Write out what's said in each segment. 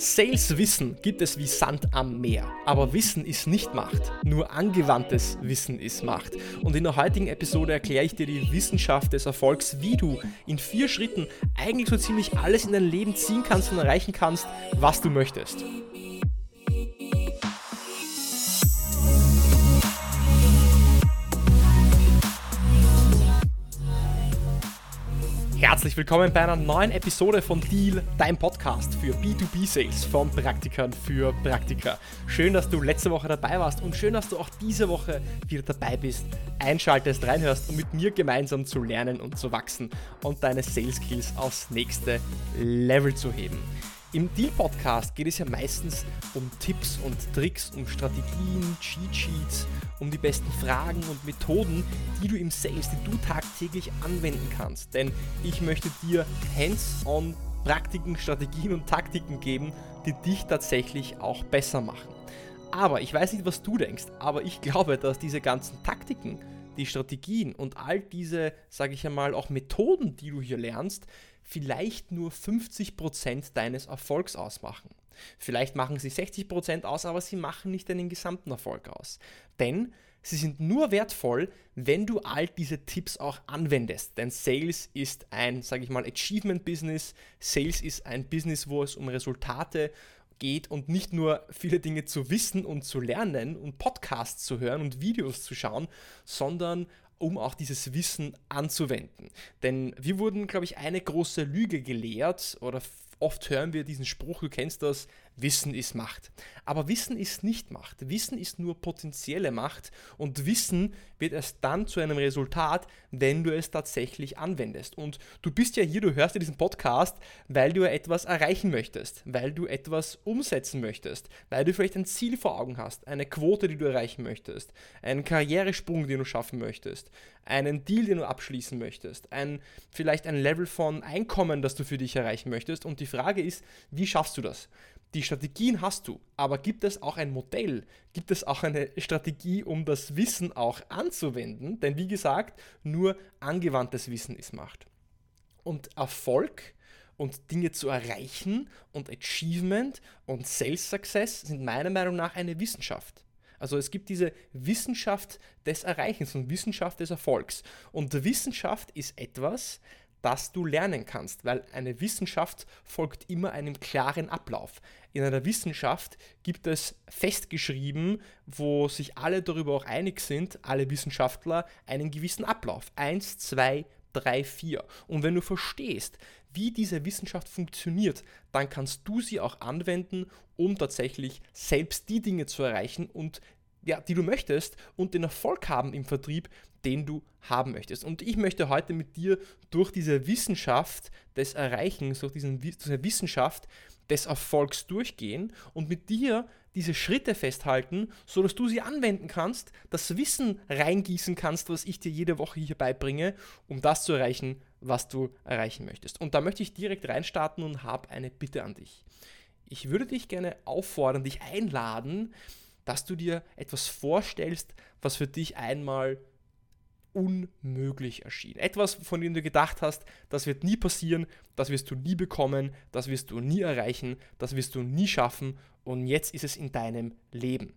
Sales-Wissen gibt es wie Sand am Meer. Aber Wissen ist nicht Macht. Nur angewandtes Wissen ist Macht. Und in der heutigen Episode erkläre ich dir die Wissenschaft des Erfolgs, wie du in vier Schritten eigentlich so ziemlich alles in dein Leben ziehen kannst und erreichen kannst, was du möchtest. Herzlich willkommen bei einer neuen Episode von Deal, dein Podcast für B2B-Sales von Praktikern für Praktiker. Schön, dass du letzte Woche dabei warst und schön, dass du auch diese Woche wieder dabei bist, einschaltest, reinhörst, um mit mir gemeinsam zu lernen und zu wachsen und deine Sales Skills aufs nächste Level zu heben. Im Deal-Podcast geht es ja meistens um Tipps und Tricks, um Strategien, Cheat Sheets, um die besten Fragen und Methoden, die du im Sales, die du tagtäglich anwenden kannst. Denn ich möchte dir hands-on Praktiken, Strategien und Taktiken geben, die dich tatsächlich auch besser machen. Aber ich weiß nicht, was du denkst, aber ich glaube, dass diese ganzen Taktiken, die Strategien und all diese, sage ich einmal, auch Methoden, die du hier lernst, vielleicht nur 50% deines Erfolgs ausmachen. Vielleicht machen sie 60% aus, aber sie machen nicht deinen gesamten Erfolg aus. Denn sie sind nur wertvoll, wenn du all diese Tipps auch anwendest. Denn Sales ist ein, sage ich mal, Achievement-Business. Sales ist ein Business, wo es um Resultate geht und nicht nur viele Dinge zu wissen und zu lernen und Podcasts zu hören und Videos zu schauen, sondern um auch dieses Wissen anzuwenden. Denn wir wurden, glaube ich, eine große Lüge gelehrt oder oft hören wir diesen Spruch, du kennst das, Wissen ist Macht. Aber Wissen ist nicht Macht. Wissen ist nur potenzielle Macht und Wissen wird erst dann zu einem Resultat, wenn du es tatsächlich anwendest. Und du bist ja hier, du hörst ja diesen Podcast, weil du etwas erreichen möchtest, weil du etwas umsetzen möchtest, weil du vielleicht ein Ziel vor Augen hast, eine Quote, die du erreichen möchtest, einen Karrieresprung, den du schaffen möchtest, einen Deal, den du abschließen möchtest, ein, vielleicht ein Level von Einkommen, das du für dich erreichen möchtest. Und die Frage ist, wie schaffst du das? Die Strategien hast du, aber gibt es auch ein Modell? Gibt es auch eine Strategie, um das Wissen auch anzuwenden? Denn wie gesagt, nur angewandtes Wissen ist Macht. Und Erfolg und Dinge zu erreichen und Achievement und Sales Success sind meiner Meinung nach eine Wissenschaft. Also es gibt diese Wissenschaft des Erreichens und Wissenschaft des Erfolgs. Und Wissenschaft ist etwas, das du lernen kannst, weil eine Wissenschaft folgt immer einem klaren Ablauf. In einer Wissenschaft gibt es festgeschrieben, wo sich alle darüber auch einig sind, alle Wissenschaftler, einen gewissen Ablauf. Eins, zwei, drei, vier. Und wenn du verstehst, wie diese Wissenschaft funktioniert, dann kannst du sie auch anwenden, um tatsächlich selbst die Dinge zu erreichen und ja, die du möchtest und den Erfolg haben im Vertrieb, den du haben möchtest. Und ich möchte heute mit dir durch diese Wissenschaft des Erreichens, durch diesen, diese Wissenschaft des Erfolgs durchgehen und mit dir diese Schritte festhalten, sodass du sie anwenden kannst, das Wissen reingießen kannst, was ich dir jede Woche hier beibringe, um das zu erreichen, was du erreichen möchtest. Und da möchte ich direkt reinstarten und habe eine Bitte an dich. Ich würde dich gerne auffordern, dich einladen, dass du dir etwas vorstellst, was für dich einmal unmöglich erschien. Etwas, von dem du gedacht hast, das wird nie passieren, das wirst du nie bekommen, das wirst du nie erreichen, das wirst du nie schaffen und jetzt ist es in deinem Leben.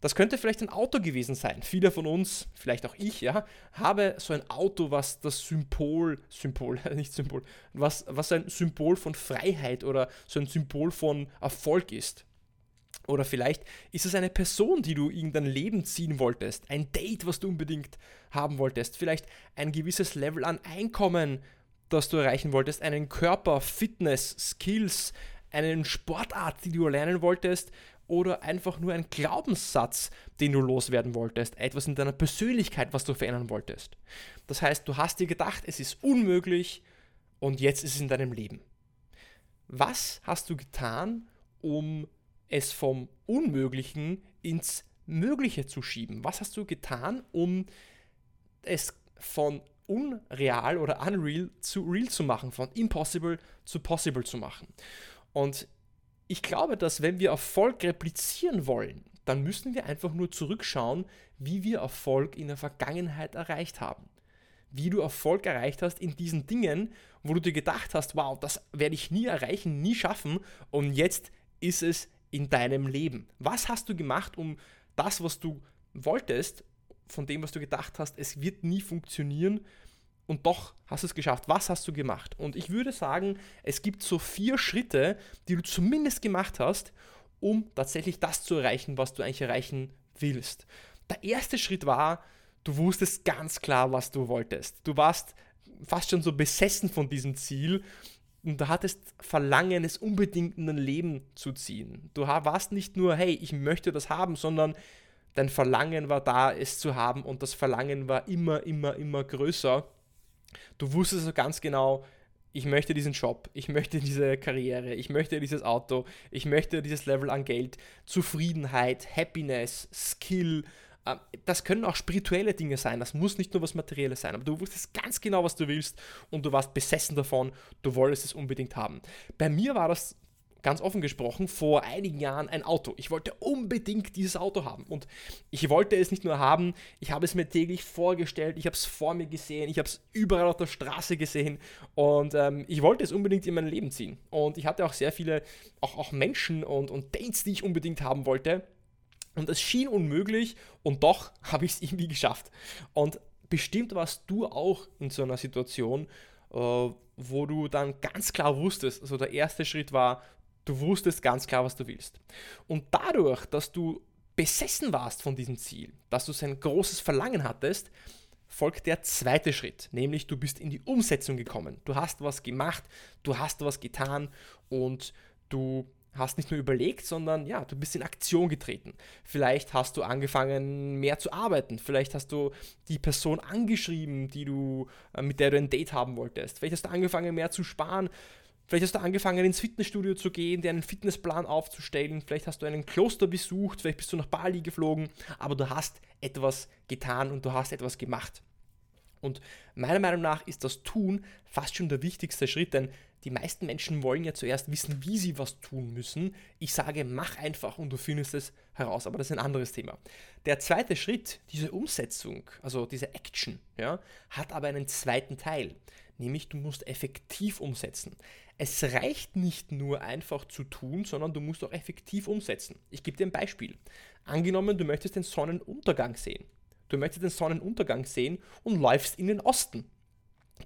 Das könnte vielleicht ein Auto gewesen sein. Viele von uns, vielleicht auch ich, ja, habe so ein Auto, was das Symbol, Symbol, nicht Symbol, was, was ein Symbol von Freiheit oder so ein Symbol von Erfolg ist. Oder vielleicht ist es eine Person, die du in dein Leben ziehen wolltest, ein Date, was du unbedingt haben wolltest, vielleicht ein gewisses Level an Einkommen, das du erreichen wolltest, einen Körper, Fitness, Skills, einen Sportart, die du erlernen wolltest oder einfach nur ein Glaubenssatz, den du loswerden wolltest, etwas in deiner Persönlichkeit, was du verändern wolltest. Das heißt, du hast dir gedacht, es ist unmöglich und jetzt ist es in deinem Leben. Was hast du getan, um es vom Unmöglichen ins Mögliche zu schieben? Was hast du getan, um es von unreal oder unreal zu real zu machen, von impossible zu possible zu machen? Und ich glaube, dass wenn wir Erfolg replizieren wollen, dann müssen wir einfach nur zurückschauen, wie wir Erfolg in der Vergangenheit erreicht haben. Wie du Erfolg erreicht hast in diesen Dingen, wo du dir gedacht hast, wow, das werde ich nie erreichen, nie schaffen und jetzt ist es in deinem Leben? Was hast du gemacht, um das, was du wolltest, von dem, was du gedacht hast, es wird nie funktionieren, und doch hast du es geschafft. Was hast du gemacht? Und ich würde sagen, es gibt so vier Schritte, die du zumindest gemacht hast, um tatsächlich das zu erreichen, was du eigentlich erreichen willst. Der erste Schritt war, du wusstest ganz klar, was du wolltest. Du warst fast schon so besessen von diesem Ziel und du hattest Verlangen, es unbedingt in dein Leben zu ziehen. Du warst nicht nur, hey, ich möchte das haben, sondern dein Verlangen war da, es zu haben und das Verlangen war immer, immer, immer größer. Du wusstest also ganz genau, ich möchte diesen Job, ich möchte diese Karriere, ich möchte dieses Auto, ich möchte dieses Level an Geld, Zufriedenheit, Happiness, Skill. Ähm, das können auch spirituelle Dinge sein, das muss nicht nur was Materielles sein, aber du wusstest ganz genau, was du willst und du warst besessen davon, du wolltest es unbedingt haben. Bei mir war das ganz offen gesprochen, vor einigen Jahren ein Auto. Ich wollte unbedingt dieses Auto haben. Und ich wollte es nicht nur haben, ich habe es mir täglich vorgestellt, ich habe es vor mir gesehen, ich habe es überall auf der Straße gesehen und ähm, ich wollte es unbedingt in mein Leben ziehen. Und ich hatte auch sehr viele, auch, auch Menschen und, und Dates, die ich unbedingt haben wollte. Und es schien unmöglich und doch habe ich es irgendwie geschafft. Und bestimmt warst du auch in so einer Situation, äh, wo du dann ganz klar wusstest, also der erste Schritt war, Du wusstest ganz klar, was du willst. Und dadurch, dass du besessen warst von diesem Ziel, dass du ein großes Verlangen hattest, folgt der zweite Schritt, nämlich du bist in die Umsetzung gekommen. Du hast was gemacht, du hast was getan und du hast nicht nur überlegt, sondern ja, du bist in Aktion getreten. Vielleicht hast du angefangen, mehr zu arbeiten. Vielleicht hast du die Person angeschrieben, die du, äh, mit der du ein Date haben wolltest. Vielleicht hast du angefangen, mehr zu sparen. Vielleicht hast du angefangen, ins Fitnessstudio zu gehen, dir einen Fitnessplan aufzustellen. Vielleicht hast du einen Kloster besucht, vielleicht bist du nach Bali geflogen, aber du hast etwas getan und du hast etwas gemacht. Und meiner Meinung nach ist das Tun fast schon der wichtigste Schritt, denn die meisten Menschen wollen ja zuerst wissen, wie sie was tun müssen. Ich sage, mach einfach und du findest es heraus, aber das ist ein anderes Thema. Der zweite Schritt, diese Umsetzung, also diese Action, ja, hat aber einen zweiten Teil, nämlich du musst effektiv umsetzen es reicht nicht nur einfach zu tun, sondern du musst auch effektiv umsetzen. Ich gebe dir ein Beispiel. Angenommen, du möchtest den Sonnenuntergang sehen. Du möchtest den Sonnenuntergang sehen und läufst in den Osten.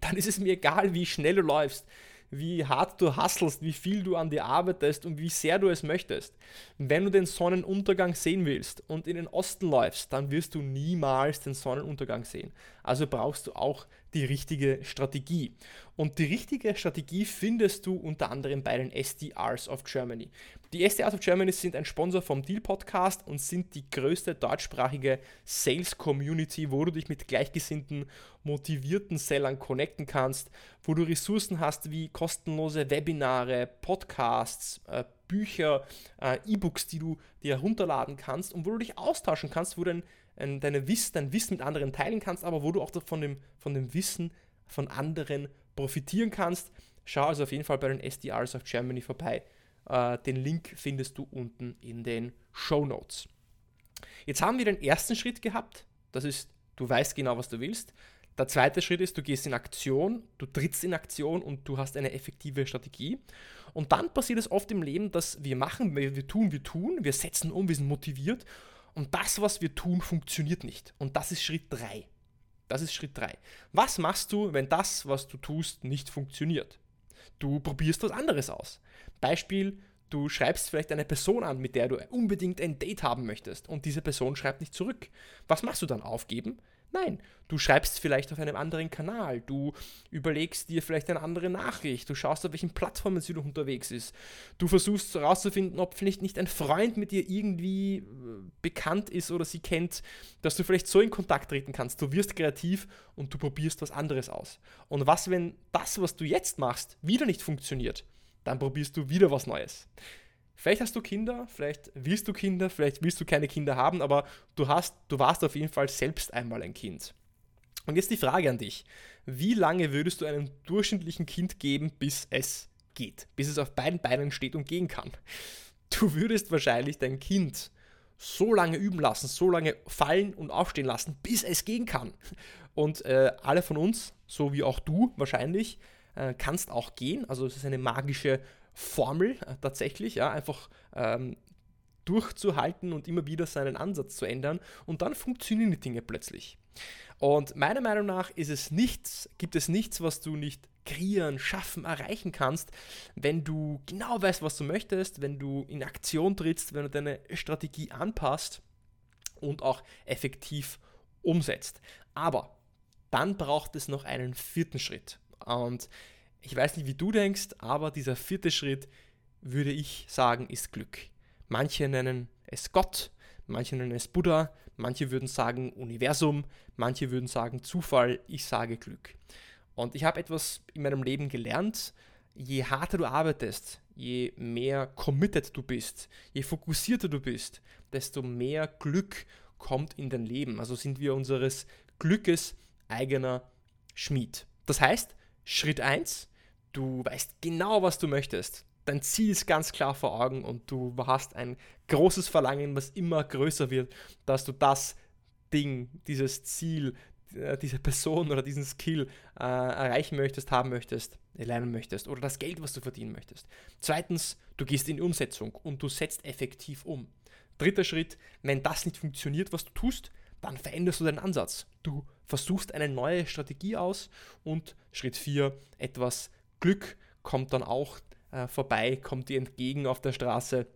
Dann ist es mir egal, wie schnell du läufst, wie hart du hustlest, wie viel du an dir arbeitest und wie sehr du es möchtest. Wenn du den Sonnenuntergang sehen willst und in den Osten läufst, dann wirst du niemals den Sonnenuntergang sehen. Also brauchst du auch die richtige Strategie. Und die richtige Strategie findest du unter anderem bei den SDRs of Germany. Die SDRs of Germany sind ein Sponsor vom Deal Podcast und sind die größte deutschsprachige Sales Community, wo du dich mit gleichgesinnten, motivierten Sellern connecten kannst, wo du Ressourcen hast wie kostenlose Webinare, Podcasts, äh, Bücher, äh, E-Books, die du dir herunterladen kannst und wo du dich austauschen kannst, wo dein deine Wiss, dein Wissen mit anderen teilen kannst, aber wo du auch von dem, von dem Wissen von anderen profitieren kannst. Schau also auf jeden Fall bei den SDRs of Germany vorbei. Äh, den Link findest du unten in den Show Notes. Jetzt haben wir den ersten Schritt gehabt. Das ist, du weißt genau, was du willst. Der zweite Schritt ist, du gehst in Aktion, du trittst in Aktion und du hast eine effektive Strategie. Und dann passiert es oft im Leben, dass wir machen, wir tun, wir tun, wir setzen um, wir sind motiviert und das, was wir tun, funktioniert nicht. Und das ist Schritt 3. Das ist Schritt 3. Was machst du, wenn das, was du tust, nicht funktioniert? Du probierst was anderes aus. Beispiel, du schreibst vielleicht eine Person an, mit der du unbedingt ein Date haben möchtest und diese Person schreibt nicht zurück. Was machst du dann? Aufgeben? Nein, du schreibst vielleicht auf einem anderen Kanal, du überlegst dir vielleicht eine andere Nachricht, du schaust, auf welchen Plattformen sie noch unterwegs ist, du versuchst herauszufinden, ob vielleicht nicht ein Freund mit dir irgendwie äh, bekannt ist oder sie kennt, dass du vielleicht so in Kontakt treten kannst. Du wirst kreativ und du probierst was anderes aus. Und was, wenn das, was du jetzt machst, wieder nicht funktioniert? Dann probierst du wieder was Neues. Vielleicht hast du Kinder, vielleicht willst du Kinder, vielleicht willst du keine Kinder haben, aber du, hast, du warst auf jeden Fall selbst einmal ein Kind. Und jetzt die Frage an dich. Wie lange würdest du einem durchschnittlichen Kind geben, bis es geht? Bis es auf beiden Beinen steht und gehen kann? Du würdest wahrscheinlich dein Kind so lange üben lassen, so lange fallen und aufstehen lassen, bis es gehen kann. Und äh, alle von uns, so wie auch du wahrscheinlich, äh, kannst auch gehen. Also es ist eine magische Formel äh, tatsächlich, ja, einfach ähm, durchzuhalten und immer wieder seinen Ansatz zu ändern und dann funktionieren die Dinge plötzlich. Und meiner Meinung nach ist es nichts, gibt es nichts, was du nicht kreieren, schaffen, erreichen kannst, wenn du genau weißt, was du möchtest, wenn du in Aktion trittst, wenn du deine Strategie anpasst und auch effektiv umsetzt. Aber dann braucht es noch einen vierten Schritt. Und ich weiß nicht, wie du denkst, aber dieser vierte Schritt, würde ich sagen, ist Glück. Manche nennen es Gott, manche nennen es Buddha, manche würden sagen Universum, manche würden sagen Zufall, ich sage Glück. Und ich habe etwas in meinem Leben gelernt, je harter du arbeitest, je mehr committed du bist, je fokussierter du bist, desto mehr Glück kommt in dein Leben. Also sind wir unseres Glückes eigener Schmied. Das heißt, Schritt 1, du weißt genau, was du möchtest. Dein Ziel ist ganz klar vor Augen und du hast ein großes Verlangen, was immer größer wird, dass du das Ding, dieses Ziel, äh, diese Person oder diesen Skill äh, erreichen möchtest, haben möchtest, lernen möchtest oder das Geld, was du verdienen möchtest. Zweitens, du gehst in Umsetzung und du setzt effektiv um. Dritter Schritt, wenn das nicht funktioniert, was du tust, dann veränderst du deinen Ansatz. Du versuchst eine neue Strategie aus und Schritt 4, etwas Glück kommt dann auch äh, vorbei, kommt dir entgegen auf der Straße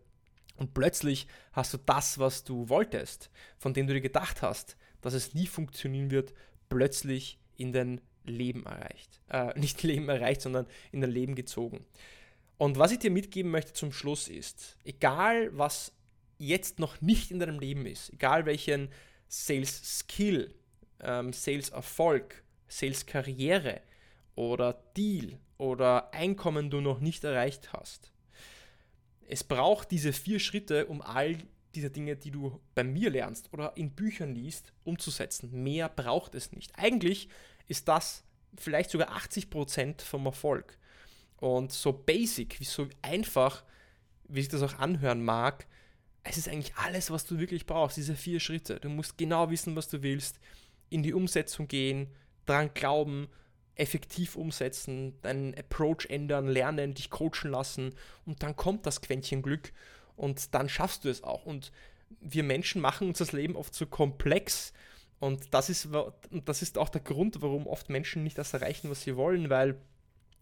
und plötzlich hast du das, was du wolltest, von dem du dir gedacht hast, dass es nie funktionieren wird, plötzlich in dein Leben erreicht. Äh, nicht Leben erreicht, sondern in dein Leben gezogen. Und was ich dir mitgeben möchte zum Schluss ist, egal was jetzt noch nicht in deinem Leben ist, egal welchen Sales Skill, ähm, Sales Erfolg, Sales Karriere oder Deal oder Einkommen du noch nicht erreicht hast. Es braucht diese vier Schritte, um all diese Dinge, die du bei mir lernst oder in Büchern liest, umzusetzen. Mehr braucht es nicht. Eigentlich ist das vielleicht sogar 80% vom Erfolg. Und so basic, so einfach, wie sich das auch anhören mag, es ist eigentlich alles, was du wirklich brauchst, diese vier Schritte. Du musst genau wissen, was du willst, in die Umsetzung gehen, dran glauben, effektiv umsetzen, deinen Approach ändern, lernen, dich coachen lassen und dann kommt das Quäntchen Glück und dann schaffst du es auch. Und wir Menschen machen uns das Leben oft zu so komplex und das ist, das ist auch der Grund, warum oft Menschen nicht das erreichen, was sie wollen, weil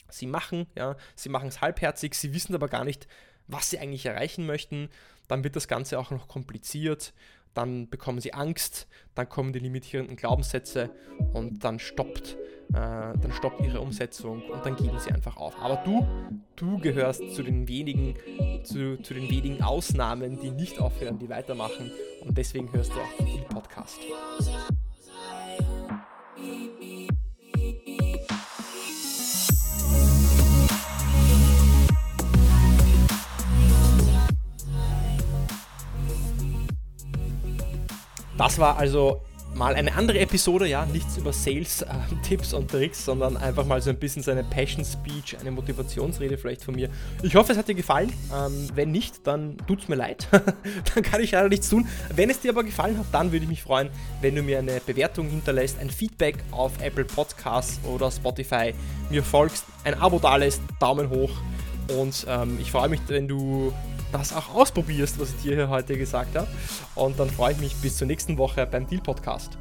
sie machen, ja, sie machen es halbherzig, sie wissen aber gar nicht, was sie eigentlich erreichen möchten. Dann wird das Ganze auch noch kompliziert dann bekommen sie Angst, dann kommen die limitierenden Glaubenssätze und dann stoppt, äh, dann stoppt ihre Umsetzung und dann geben sie einfach auf. Aber du, du gehörst zu den wenigen, zu, zu den wenigen Ausnahmen, die nicht aufhören, die weitermachen und deswegen hörst du auch den Podcast. Das war also mal eine andere Episode, ja, nichts über Sales-Tipps äh, und Tricks, sondern einfach mal so ein bisschen so eine Passion-Speech, eine Motivationsrede vielleicht von mir. Ich hoffe, es hat dir gefallen. Ähm, wenn nicht, dann tut es mir leid. dann kann ich leider nichts tun. Wenn es dir aber gefallen hat, dann würde ich mich freuen, wenn du mir eine Bewertung hinterlässt, ein Feedback auf Apple Podcasts oder Spotify, mir folgst, ein Abo dalässt, Daumen hoch und ähm, ich freue mich, wenn du das auch ausprobierst, was ich dir hier heute gesagt habe. Und dann freue ich mich bis zur nächsten Woche beim Deal Podcast.